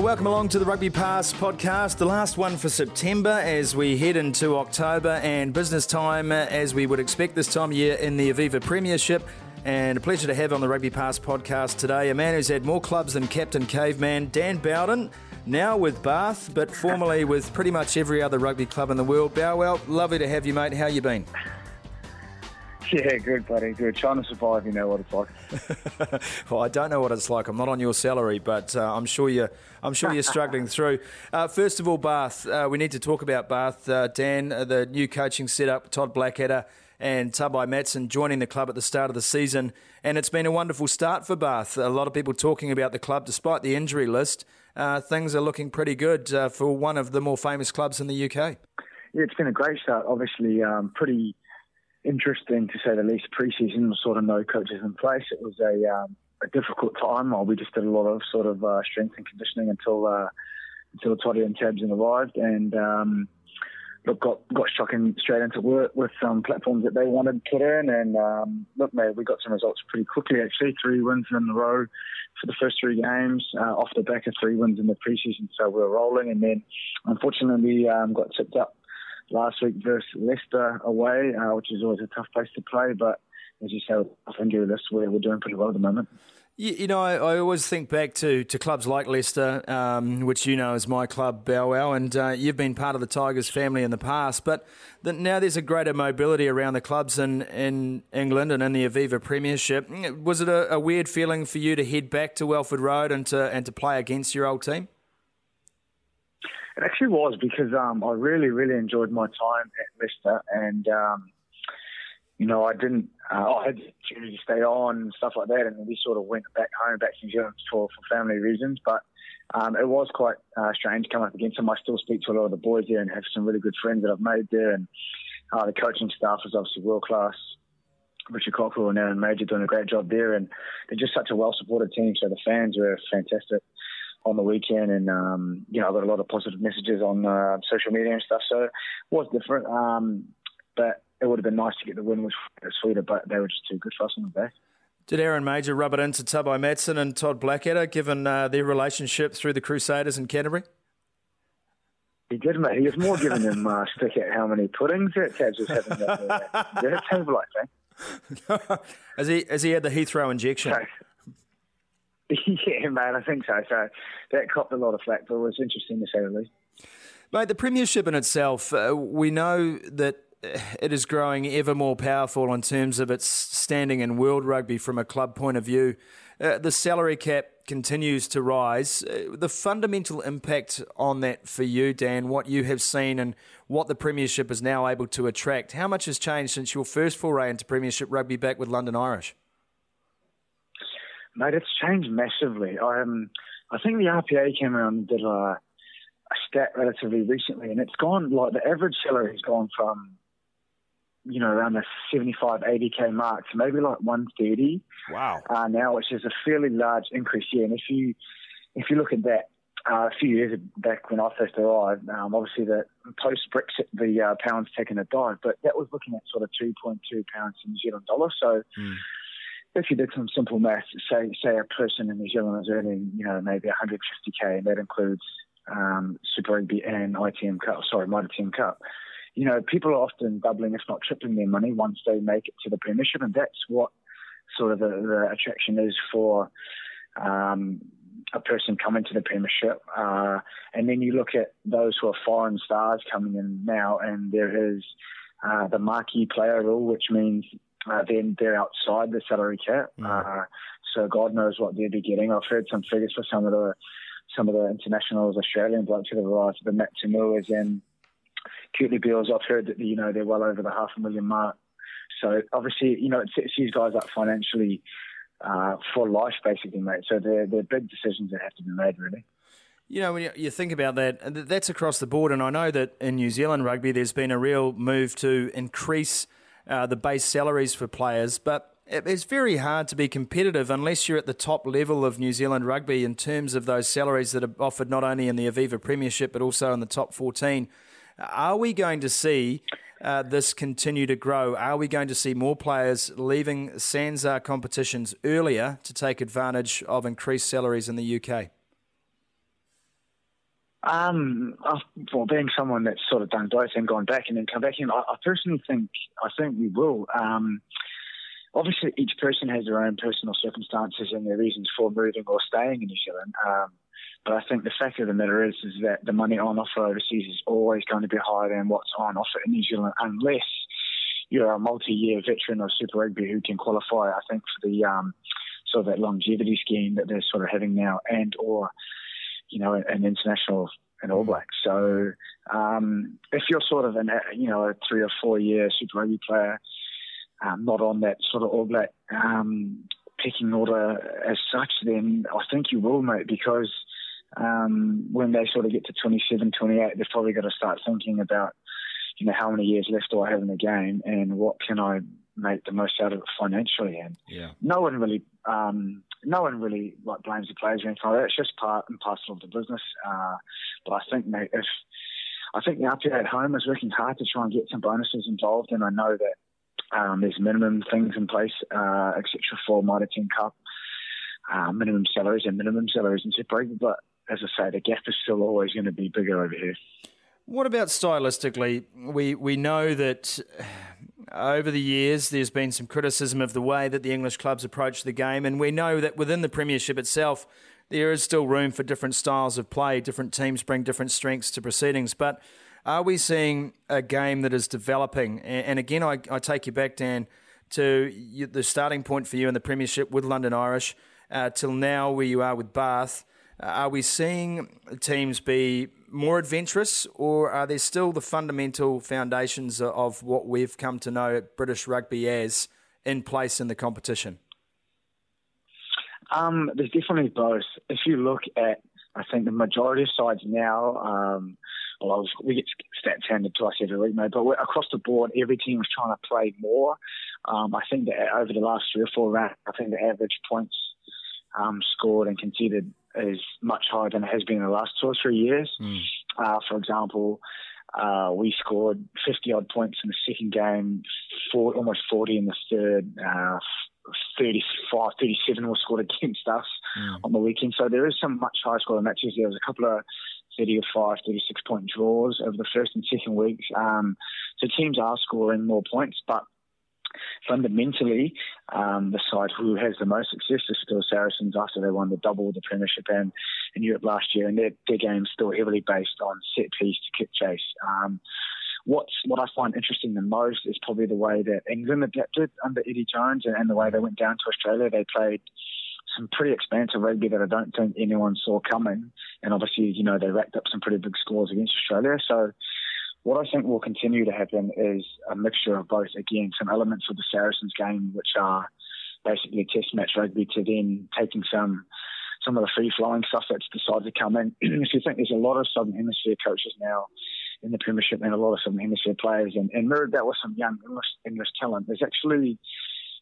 Well, welcome along to the Rugby Pass podcast, the last one for September as we head into October and business time as we would expect this time of year in the Aviva Premiership. And a pleasure to have on the Rugby Pass podcast today a man who's had more clubs than Captain Caveman, Dan Bowden, now with Bath, but formerly with pretty much every other rugby club in the world. Bowell, lovely to have you, mate. How you been? Yeah, good, buddy. Good. Trying to survive, you know what it's like. well, I don't know what it's like. I'm not on your salary, but uh, I'm sure you're. I'm sure you're struggling through. Uh, first of all, Bath. Uh, we need to talk about Bath. Uh, Dan, uh, the new coaching setup, Todd Blackadder and Tabai Matson joining the club at the start of the season, and it's been a wonderful start for Bath. A lot of people talking about the club, despite the injury list. Uh, things are looking pretty good for one of the more famous clubs in the UK. Yeah, it's been a great start. Obviously, um, pretty interesting to say the least. Preseason was sort of no coaches in place. It was a, um, a difficult time. We just did a lot of sort of uh, strength and conditioning until uh, until Toddy and Tabs arrived, and um, look got got shocking straight into work with some platforms that they wanted put in, and um, look, mate, we got some results pretty quickly. Actually, three wins in a row for the first three games uh, off the back of three wins in the preseason. So we we're rolling, and then unfortunately um, got tipped up last week versus Leicester away, uh, which is always a tough place to play. But as you say, off injury list, we're, we're doing pretty well at the moment. You, you know, I, I, always think back to, to clubs like Leicester, um, which you know is my club, Bow Wow, and uh, you've been part of the Tigers family in the past. But the, now there's a greater mobility around the clubs in, in England and in the Aviva Premiership. Was it a, a weird feeling for you to head back to Welford Road and to, and to play against your old team? It actually was because um, I really, really enjoyed my time at Leicester, and um, you know, I didn't. Uh, I had the opportunity to stay on and stuff like that, and we sort of went back home, back to New Zealand for for family reasons. But um, it was quite uh, strange coming up against them. I still speak to a lot of the boys there and have some really good friends that I've made there, and uh, the coaching staff is obviously world class. Richard Cockerill and Aaron Mauger doing a great job there, and they're just such a well supported team. So the fans were fantastic on the weekend, and um, you know I got a lot of positive messages on uh, social media and stuff. So it was different, um, but it would have been nice to get the win with Sweden, but they were just too good for us on the day. Did Aaron Mauger rub it into Tabai Matson and Todd Blackadder, given uh, their relationship through the Crusaders in Canterbury? He did, mate. He was more giving them uh, stick at how many puddings that Tabs was having that table, I think. has he has he had the Heathrow injection? Yeah, man, I think so. So that copped a lot of flack, but it was interesting to say the least. Mate, the Premiership in itself, uh, we know that it is growing ever more powerful in terms of its standing in world rugby from a club point of view. Uh, the salary cap continues to rise. Uh, the fundamental impact on that for you, Dan, what you have seen and what the Premiership is now able to attract, how much has changed since your first foray into Premiership rugby back with London Irish? Mate, it's changed massively. Um, I think the RPA came around and did a, a stat relatively recently, and it's gone like the average salary has gone from you know, around the 75, 80k mark to maybe like 130. Wow. Uh, now, which is a fairly large increase. Yeah, and if you if you look at that, uh, a few years back when I first arrived, um, obviously the post Brexit the uh, pound's taken a dive, but that was looking at sort of 2.2 pounds in New Zealand dollars. So. Mm if you did some simple maths, say say a person in New Zealand is earning, you know, maybe 150k, and that includes um, Super Rugby and ITM Cup, sorry, Mitre 10 Cup. You know, people are often doubling, if not tripling their money once they make it to the Premiership, and that's what sort of the, the attraction is for um, a person coming to the Premiership. Uh, and then you look at those who are foreign stars coming in now, and there is uh, the marquee player rule, which means uh, then they're outside the salary cap. Mm. Uh, so God knows what they'll be getting. I've heard some figures for some of the some of the internationals, Australian blokes who have arrived, the Matt Toomuas and Kurtley Beales. I've heard that you know they're well over the half a million mark. So obviously, you know, it sets these guys up financially uh, for life, basically, mate. So they're they're big decisions that have to be made, really. You know, when you think about that, that's across the board. And I know that in New Zealand rugby, there's been a real move to increase uh, the base salaries for players, but it's very hard to be competitive unless you're at the top level of New Zealand rugby in terms of those salaries that are offered not only in the Aviva Premiership but also in the top 14. Are we going to see uh, this continue to grow? Are we going to see more players leaving Sanzar competitions earlier to take advantage of increased salaries in the UK? Um, well, being someone that's sort of done both and gone back and then come back in, I, I personally think I think we will. Um, obviously, each person has their own personal circumstances and their reasons for moving or staying in New Zealand. Um, but I think the fact of the matter is, is that the money on offer overseas is always going to be higher than what's on offer in New Zealand, unless you're a multi-year veteran of Super Rugby who can qualify. I think for the um, sort of that longevity scheme that they're sort of having now, and or you know an international an All Black. So um, if you're sort of an you know a three or four year Super Rugby player, um, not on that sort of All Black um, picking order as such, then I think you will, mate, because um, when they sort of get to 27, 28, they've probably got to start thinking about, you know, how many years left do I have in the game and what can I make the most out of it financially. And yeah. no one really, um, no one really like blames the players or anything like that. It's just part and parcel of the business. Uh, but I think, mate, if I think the RPA at home is working hard to try and get some bonuses involved, and I know that um, there's minimum things in place, uh, etc. for Mitre 10 Cup, uh, minimum salaries and minimum salaries in Super Rugby. But as I say, the gap is still always going to be bigger over here. What about stylistically? We we know that over the years there's been some criticism of the way that the English clubs approach the game, and we know that within the Premiership itself there is still room for different styles of play. Different teams bring different strengths to proceedings, but are we seeing a game that is developing? And, again, I, I, take you back, Dan, to the starting point for you in the Premiership with London Irish, uh, till now where you are with Bath. Are we seeing teams be more adventurous, or are there still the fundamental foundations of what we've come to know British rugby as in place in the competition? Um, there's definitely both. If you look at, I think the majority of sides now, um, well, we get stats handed to us every week, mate, but across the board, every team is trying to play more. Um, I think that over the last three or four rounds, I think the average points um, scored and conceded is much higher than it has been in the last two or three years. Mm. Uh, for example, uh, we scored 50 odd points in the second game, four, almost 40 in the third. Uh, 35, 37 were scored against us mm. on the weekend. So there is some much higher scoring matches. There was a couple of 35, 36 point draws over the first and second weeks. Um, so teams are scoring more points, but fundamentally, um, the side who has the most success is still Saracens after they won the double, the Premiership and in Europe last year, and their, their game's still heavily based on set piece to kick chase. Um, what's what I find interesting the most is probably the way that England adapted under Eddie Jones and, and the way they went down to Australia. They played some pretty expansive rugby that I don't think anyone saw coming, and obviously, you know, they racked up some pretty big scores against Australia. So what I think will continue to happen is a mixture of both. Again, some elements of the Saracens game, which are basically test match rugby, to then taking some some of the free flowing stuff that's decided to come in. if you think there's a lot of Southern Hemisphere coaches now in the Premiership and a lot of Southern Hemisphere players, and, and mirrored that with some young English, English talent, there's actually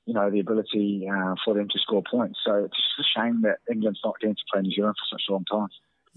you know, the ability uh, for them to score points. So it's just a shame that England's not getting to play New Zealand for such a long time.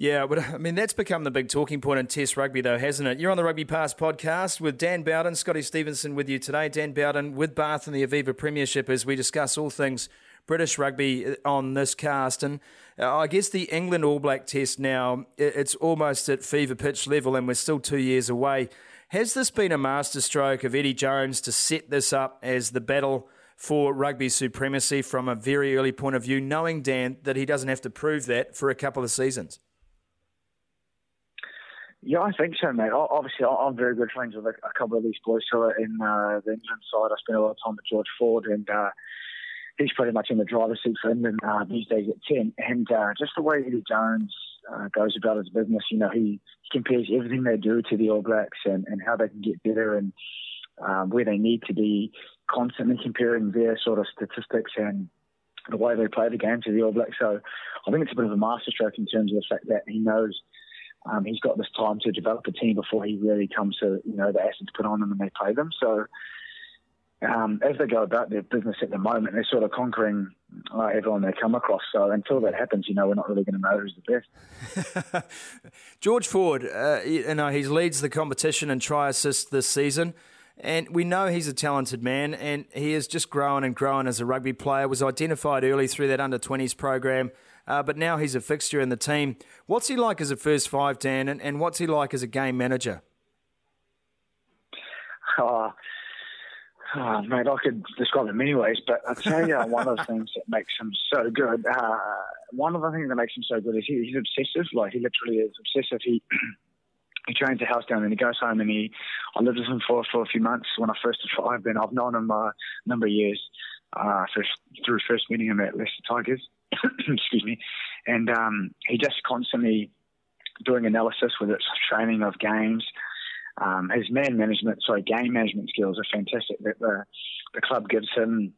Yeah, but I mean, that's become the big talking point in Test rugby, though, hasn't it? You're on the Rugby Pass podcast with Dan Bowden, Scotty Stevenson with you today. Dan Bowden with Bath and the Aviva Premiership as we discuss all things British rugby uh, on this cast. And uh, I guess the England All Black Test now, it's almost at fever pitch level, and we're still two years away. Has this been a masterstroke of Eddie Jones to set this up as the battle? for rugby supremacy from a very early point of view, knowing, Dan, that he doesn't have to prove that for a couple of seasons? Yeah, I think so, mate. Obviously, I'm very good friends with a couple of these boys who are in uh, the England side. I spent a lot of time with George Ford, and uh, he's pretty much in the driver's seat for England uh, these days at 10. And uh, just the way Eddie Jones uh, goes about his business, you know, he, he compares everything they do to the All Blacks and, and how they can get better and um, where they need to be, constantly comparing their sort of statistics and the way they play the game to the All Blacks. So I think it's a bit of a masterstroke in terms of the fact that he knows – um, he's got this time to develop a team before he really comes to you know the assets put on them and they play them. So um, as they go about their business at the moment, they're sort of conquering uh, everyone they come across. So until that happens, you know, we're not really going to know who's the best. George Ford, uh, you know, he leads the competition in try assist this season. And we know he's a talented man, and he is just growing and growing as a rugby player. Was identified early through that under 20s program uh, but now he's a fixture in the team. What's he like as a first five, Dan, and, and what's he like as a game manager? Oh, oh, mate, I could describe him many ways, but I'll tell you one of the things that makes him so good, uh, one of the things that makes him so good is he, he's obsessive. Like, he literally is obsessive. He he trains a house down and he goes home and he I lived with him for for a few months when I first arrived and I've known him a number of years uh, through first meeting him at Leicester Tigers excuse me and um, he just constantly doing analysis with its training of games um, his man management sorry game management skills are fantastic that the the club gives him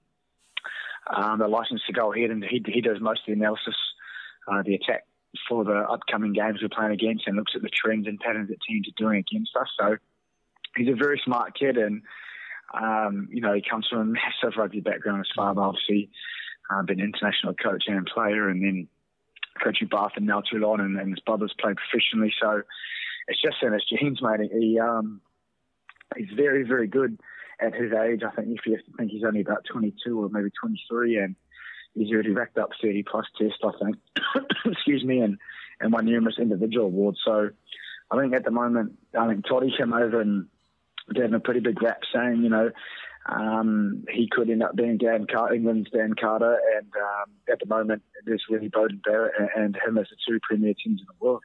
um, the license to go ahead and he, he does most of the analysis uh, the attack for the upcoming games we're playing against and looks at the trends and patterns that teams are doing against us. So he's a very smart kid and, um, you know, he comes from a massive rugby background. His father obviously uh, been international coach and player and then coaching Bath and now Toulon and, and his brothers played professionally. So it's just in his genes, mate. He, um, he's very, very good at his age. I think if you have to think he's only about 22 or maybe 23 and he's already racked up 30 plus tests, I think, excuse me, and, and won numerous individual awards. So I think at the moment, I think Toddy came over and gave him a pretty big rap saying, you know, um, he could end up being Dan Car- England's Dan Carter, and um, at the moment, is really Beauden Barrett and, and him as the two premier teams in the world.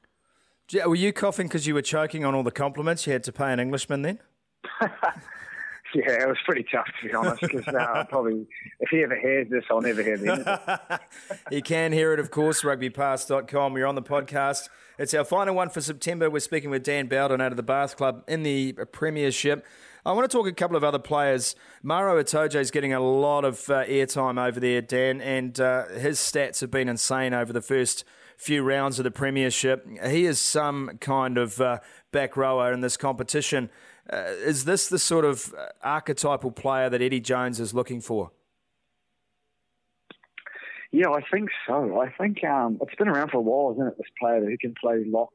were you coughing because you were choking on all the compliments you had to pay an Englishman then? Yeah, it was pretty tough to be honest. Because uh, probably, if he ever hears this, I'll never hear the end. you can hear it, of course. RugbyPass.com. We're on the podcast. It's our final one for September. We're speaking with Dan Bowden out of the Bath Club in the Premiership. I want to talk a couple of other players. Maro Itoje is getting a lot of uh, airtime over there, Dan, and uh, his stats have been insane over the first few rounds of the Premiership. He is some kind of uh, back rower in this competition. Uh, is this the sort of uh, archetypal player that Eddie Jones is looking for? Yeah, I think so. I think um, it's been around for a while, isn't it? This player who can play locked,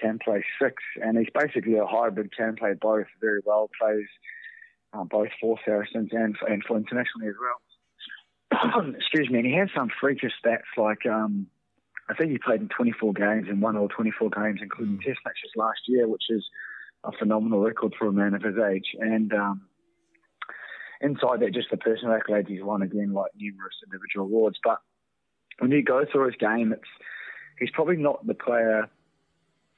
can play six, and he's basically a hybrid. Can play both very well. Plays um, both for Saracens and for, and for internationally as well. Excuse me. And he has some freakish stats like um, I think he played in 24 games and won all 24 games, including mm. Test matches last year, which is a phenomenal record for a man of his age. And um, inside that, just the personal accolades he's won again, like numerous individual awards. But when you go through his game, it's he's probably not the player.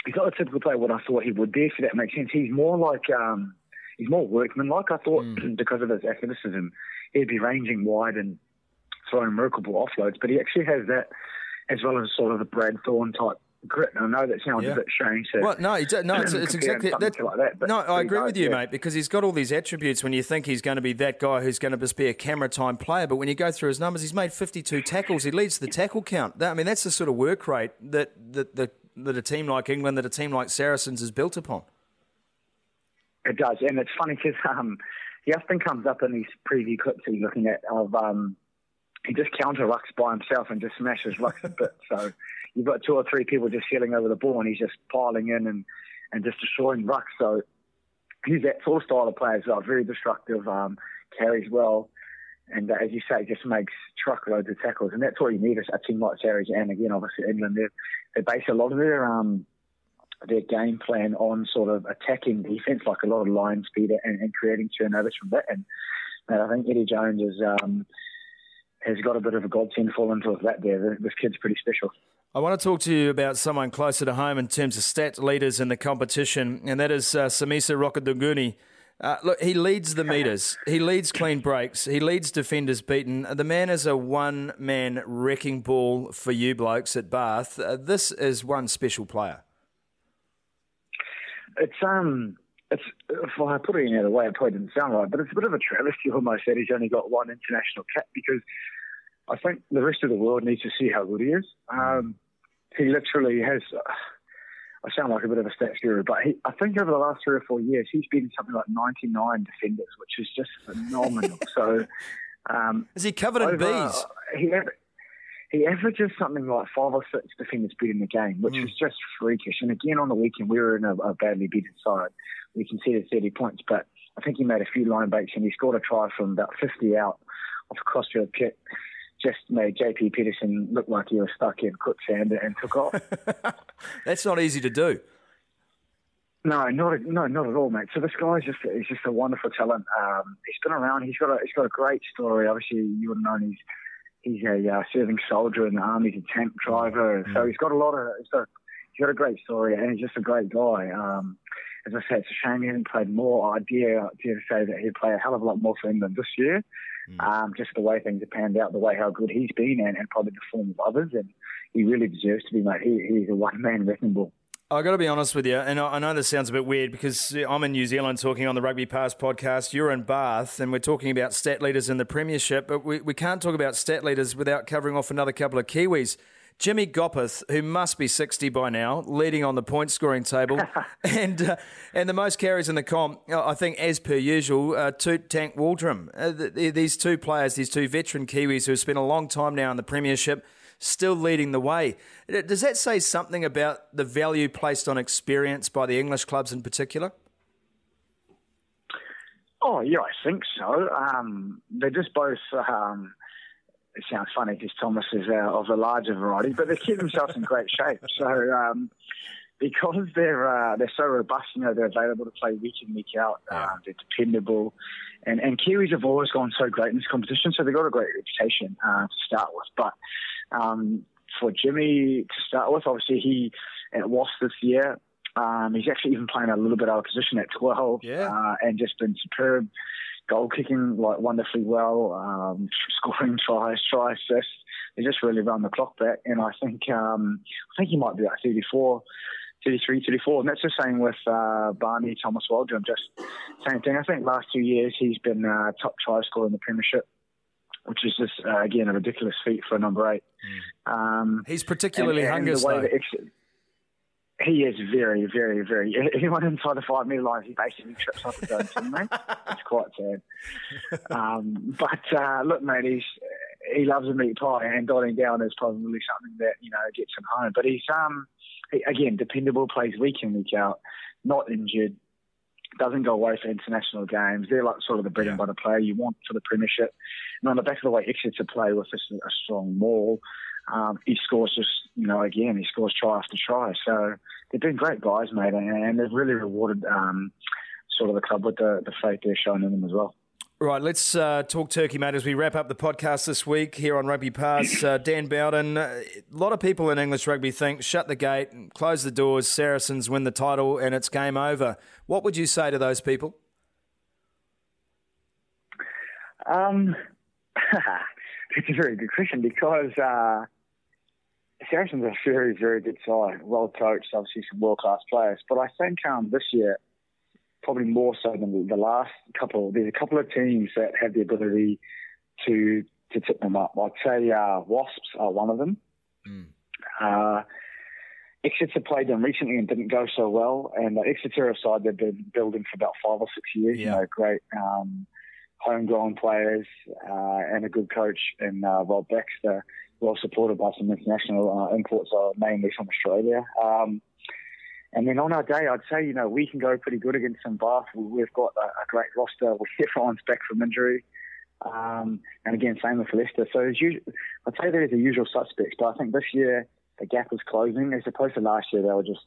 He's not the typical player what I thought he would be. If that makes sense, he's more like um, he's more workman-like. I thought mm. because of his athleticism, he'd be ranging wide and throwing remarkable offloads. But he actually has that as well as sort of the Brad Thorn type grit. I know that sounds yeah. a bit strange. To, well, no, no, it's, it's exactly that, like that. No, I agree with you, yeah. mate, because he's got all these attributes. When you think he's going to be that guy who's going to just be a camera time player, but when you go through his numbers, he's made 52 tackles. He leads the tackle count. That, I mean, that's the sort of work rate that that, that that a team like England, that a team like Saracens is built upon. It does, and it's funny because um, he often comes up in these preview clips he's looking at of. Um, he just counter rucks by himself and just smashes rucks a bit. So you've got two or three people just sailing over the ball and he's just piling in and, and just destroying rucks. So he's that sort of style of player as well, very destructive, um, carries well, and uh, as you say, just makes truckloads of tackles. And that's what you need a team like Sarries and again, obviously England. They base a lot of their um, their game plan on sort of attacking defence, like a lot of line speed and, and creating turnovers from that. And, and I think Eddie Jones is. Um, has got a bit of a godsend fall into that there. This kid's pretty special. I want to talk to you about someone closer to home in terms of stat leaders in the competition, and that is uh, Semesa Rokoduguni. Uh, look, he leads the meters. he leads clean breaks. He leads defenders beaten. The man is a one-man wrecking ball for you blokes at Bath. Uh, this is one special player. It's um, it's if I put it in the way, it probably didn't sound right, but it's a bit of a travesty almost that he's only got one international cap because I think the rest of the world needs to see how good he is. Um, he literally has. Uh, I sound like a bit of a stats guru, but he, I think over the last three or four years, he's been something like 99 defenders, which is just phenomenal. so, um, is he covered in over, bees? He, he averages something like five or six defenders beating the game, which mm. is just freakish. And again, on the weekend, we were in a, a badly beaten side. We conceded 30 points, but I think he made a few line breaks and he scored a try from about 50 out off a crossfield kick just made JP Pietersen look like he was stuck in quicksand and took off. That's not easy to do. No, not no, not at all, mate. So this guy's just he's just a wonderful talent. Um, he's been around. He's got a he's got a great story. Obviously, you would have known he's he's a uh, serving soldier in the army. He's a tank driver. Mm. So he's got a lot of he's got he's got a great story, and he's just a great guy. Um, as I said, it's a shame he hasn't played more. I dare, dare to say that he'd play a hell of a lot more for England this year. Mm. Um, just the way things have panned out, the way how good he's been, and, and probably the form of others, and he really deserves to be, mate. He, he's a one man wrecking ball. I got to be honest with you, and I know this sounds a bit weird because I'm in New Zealand talking on the Rugby Pass podcast. You're in Bath, and we're talking about stat leaders in the Premiership, but we, we can't talk about stat leaders without covering off another couple of Kiwis. Jimmy Gopperth, who must be 60 by now, leading on the point scoring table, and uh, and the most carries in the comp, uh, I think, as per usual, uh, Toot Tank Waldrom. Uh, the, these two players, these two veteran Kiwis who have spent a long time now in the Premiership, still leading the way. Does that say something about the value placed on experience by the English clubs in particular? Oh, yeah, I think so. Um, they're just both. Um, it sounds funny because Thomas is uh, of a larger variety, but they keep themselves in great shape. So um, because they're uh, they're so robust, you know, they're available to play week in week out. Uh, they're dependable, and and Kiwis have always gone so great in this competition, so they've got a great reputation uh, to start with. But um, for Jimmy to start with, obviously he at Wasp this year. Um, he's actually even playing a little bit out of position at 12 yeah. uh, and just been superb goal kicking like wonderfully well, um, scoring tries, try assists. They just really run the clock back, and I think um, I think he might be at 34. 33, 34. And that's the same with uh, Barney Thomas Waldrom. Just same thing. I think last two years he's been uh, top try scorer in the Premiership, which is just, uh, again, a ridiculous feat for a number eight. Mm. Um, he's particularly and, and though. He is very, very, very. Anyone inside the five metre line, he basically trips up his own teammate. It's quite sad. Um, but uh, look, mate, he's he loves a meat pie, and dotting down is probably something that you know gets him home. But he's um he, again dependable, plays week in week out, not injured, doesn't go away for international games. They're like sort of the bread yeah. and butter player you want for the premiership. And on the back of the way Exeter play with a, a strong maul, um, he scores just, you know, again, he scores try after try. So they've been great guys, mate, and they've really rewarded um, sort of the club with the, the faith they're showing in them as well. Right, let's uh, talk turkey, mate, as we wrap up the podcast this week here on Rugby Pass. Uh, Dan Bowden, uh, a lot of people in English rugby think shut the gate, close the doors, Saracens win the title, and it's game over. What would you say to those people? Um, it's a very good question because uh, Saracens are a very, very good side, well coached, obviously some world class players. But I think um, this year, probably more so than the last couple, there's a couple of teams that have the ability to to tip them up. I'd say uh, Wasps are one of them. Mm. Uh, Exeter played them recently and didn't go so well. And uh, Exeter a side they've been building for about five or six years. Yeah. You know, great um, homegrown players uh, and a good coach in uh, Rob Baxter well supported by some international uh, imports, mainly from Australia. Um, and then on our day, I'd say, you know, we can go pretty good against some Bath. We've got a, a great roster. Everyone's back from injury. Um, and again, same with Leicester. So usual, I'd say there's the usual suspects, but I think this year the gap is closing. As opposed to last year, they were just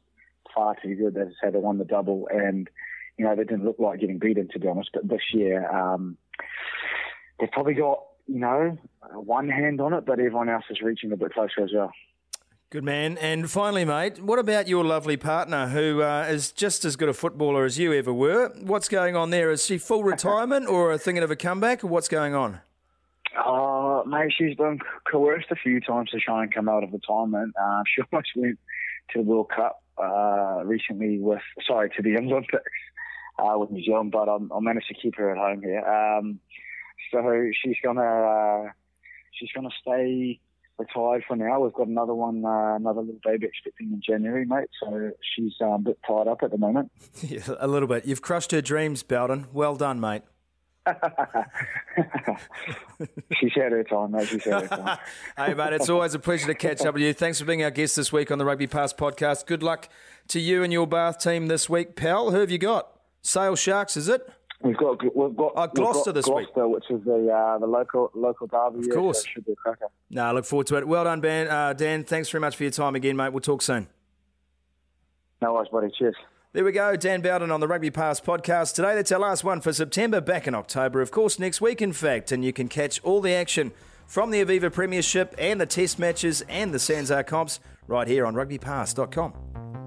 far too good. As I said, they won the double, and you know they didn't look like getting beaten, to be honest. But this year, um, they've probably got you know, one hand on it, but everyone else is reaching a bit closer as well. Good man. And finally, mate, what about your lovely partner who uh, is just as good a footballer as you ever were? What's going on there? Is she full retirement or thinking of a comeback, or what's going on? Oh, mate, she's been coerced a few times to try and come out of retirement. Uh, she almost went to the World Cup uh, recently with, sorry, to the Olympics uh, with New Zealand, but um, I managed to keep her at home here. Um, so she's gonna uh, she's gonna stay retired for now. We've got another one, uh, another little baby expecting in January, mate. So she's um, a bit tied up at the moment. yeah, a little bit. You've crushed her dreams, Bowden. Well done, mate. she's had her time, mate. She's had her time. hey, mate, it's always a pleasure to catch up with you. Thanks for being our guest this week on the Rugby Pass podcast. Good luck to you and your Bath team this week, pal. Who have you got? Sale Sharks, is it? We've got we've got oh, Gloucester got this Gloucester, week, which is the uh, the local local derby. Of course, so should be a cracker. No, I look forward to it. Well done, Ben. Uh, Dan. Thanks very much for your time again, mate. We'll talk soon. No worries, buddy. Cheers. There we go, Dan Bowden on the Rugby Pass podcast today. That's our last one for September, back in October, of course, next week, in fact. And you can catch all the action from the Aviva Premiership and the Test matches and the Sanzar comps right here on rugbypass.com.